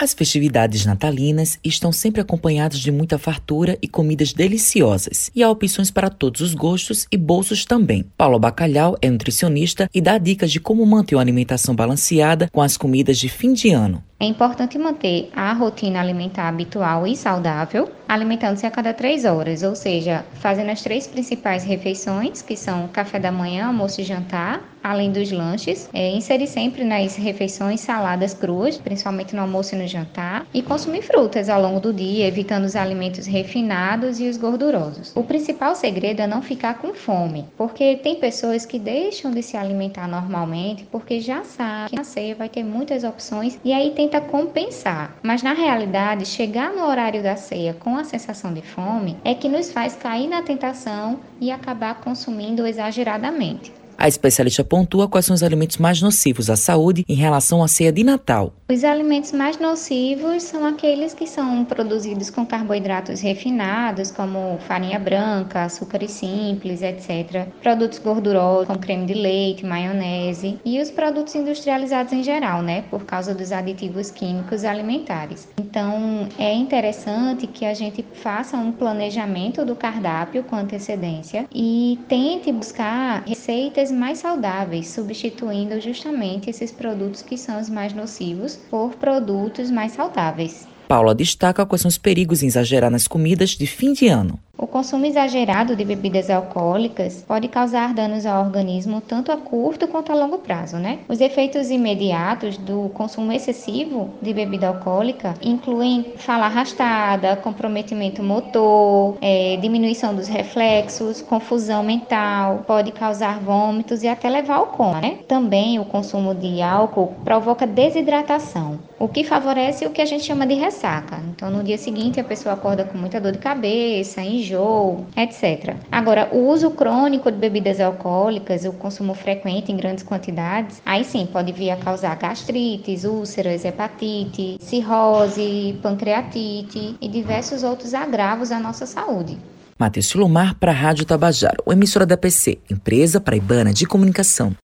As festividades natalinas estão sempre acompanhadas de muita fartura e comidas deliciosas, e há opções para todos os gostos e bolsos também. Paulo Bacalhau é nutricionista e dá dicas de como manter uma alimentação balanceada com as comidas de fim de ano. É importante manter a rotina alimentar habitual e saudável, alimentando-se a cada três horas, ou seja, fazendo as três principais refeições, que são café da manhã, almoço e jantar, além dos lanches. É, inserir sempre nas refeições saladas cruas, principalmente no almoço e no jantar, e consumir frutas ao longo do dia, evitando os alimentos refinados e os gordurosos. O principal segredo é não ficar com fome, porque tem pessoas que deixam de se alimentar normalmente porque já sabem que na ceia vai ter muitas opções e aí tem tenta compensar, mas na realidade, chegar no horário da ceia com a sensação de fome é que nos faz cair na tentação e acabar consumindo exageradamente. A especialista pontua quais são os alimentos mais nocivos à saúde em relação à ceia de Natal. Os alimentos mais nocivos são aqueles que são produzidos com carboidratos refinados, como farinha branca, açúcares simples, etc. Produtos gordurosos, como creme de leite, maionese. E os produtos industrializados em geral, né? Por causa dos aditivos químicos alimentares. Então, é interessante que a gente faça um planejamento do cardápio com antecedência e tente buscar receitas mais saudáveis, substituindo justamente esses produtos que são os mais nocivos por produtos mais saudáveis. Paula destaca quais são os perigos em exagerar nas comidas de fim de ano. O consumo exagerado de bebidas alcoólicas pode causar danos ao organismo tanto a curto quanto a longo prazo, né? Os efeitos imediatos do consumo excessivo de bebida alcoólica incluem fala arrastada, comprometimento motor, é, diminuição dos reflexos, confusão mental, pode causar vômitos e até levar ao coma, né? Também o consumo de álcool provoca desidratação, o que favorece o que a gente chama de ressaca. Então, no dia seguinte, a pessoa acorda com muita dor de cabeça, enjoo, etc. Agora, o uso crônico de bebidas alcoólicas, o consumo frequente em grandes quantidades, aí sim pode vir a causar gastrites, úlceras, hepatite, cirrose, pancreatite e diversos outros agravos à nossa saúde. Matheus Silomar para a Rádio Tabajaro, emissora da PC, empresa paraibana de comunicação.